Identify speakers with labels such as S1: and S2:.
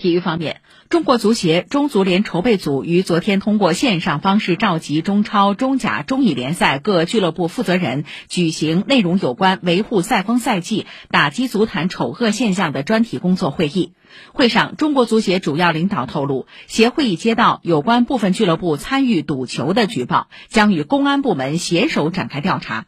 S1: 体育方面中国足协中足联筹备组于昨天通过线上方式召集中超中甲中乙联赛各俱乐部负责人举行内容有关维护赛风赛纪打击足坛丑恶现象的专题工作会议。会上中国足协主要领导透露协会已接到有关部分俱乐部参与赌球的举报将与公安部门携手展开调查。